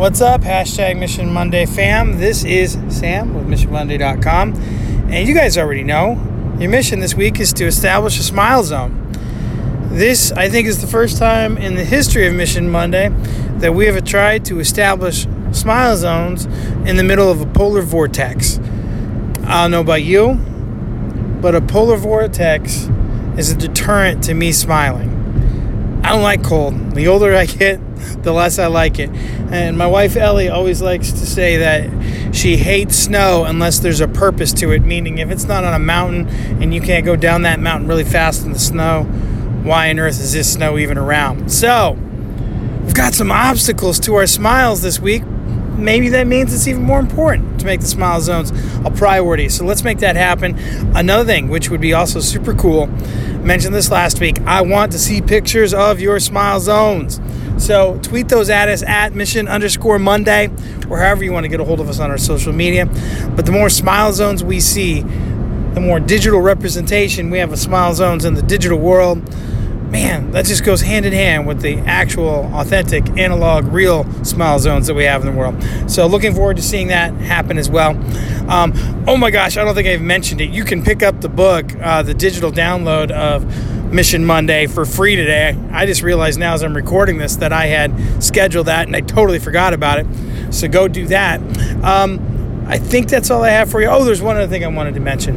What's up? Hashtag Mission Monday fam. This is Sam with MissionMonday.com. And you guys already know your mission this week is to establish a smile zone. This, I think, is the first time in the history of Mission Monday that we have tried to establish smile zones in the middle of a polar vortex. I don't know about you, but a polar vortex is a deterrent to me smiling. I don't like cold. The older I get, the less I like it. And my wife Ellie always likes to say that she hates snow unless there's a purpose to it, meaning if it's not on a mountain and you can't go down that mountain really fast in the snow, why on earth is this snow even around? So, we've got some obstacles to our smiles this week. Maybe that means it's even more important to make the smile zones a priority. So let's make that happen. Another thing, which would be also super cool, mentioned this last week. I want to see pictures of your smile zones. So tweet those at us at mission underscore Monday or however you want to get a hold of us on our social media. But the more smile zones we see, the more digital representation we have of smile zones in the digital world. Man, that just goes hand in hand with the actual, authentic, analog, real smile zones that we have in the world. So, looking forward to seeing that happen as well. Um, oh my gosh, I don't think I've mentioned it. You can pick up the book, uh, the digital download of Mission Monday for free today. I just realized now as I'm recording this that I had scheduled that and I totally forgot about it. So go do that. Um, I think that's all I have for you. Oh, there's one other thing I wanted to mention.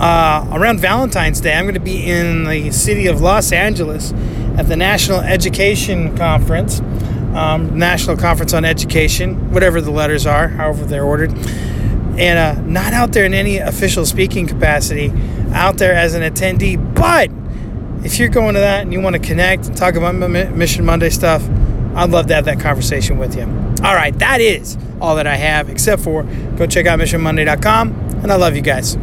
Uh, around Valentine's Day, I'm going to be in the city of Los Angeles at the National Education Conference, um, National Conference on Education, whatever the letters are, however they're ordered. And uh, not out there in any official speaking capacity, out there as an attendee. But if you're going to that and you want to connect and talk about Mission Monday stuff, I'd love to have that conversation with you. All right, that is all that I have, except for go check out missionmonday.com, and I love you guys.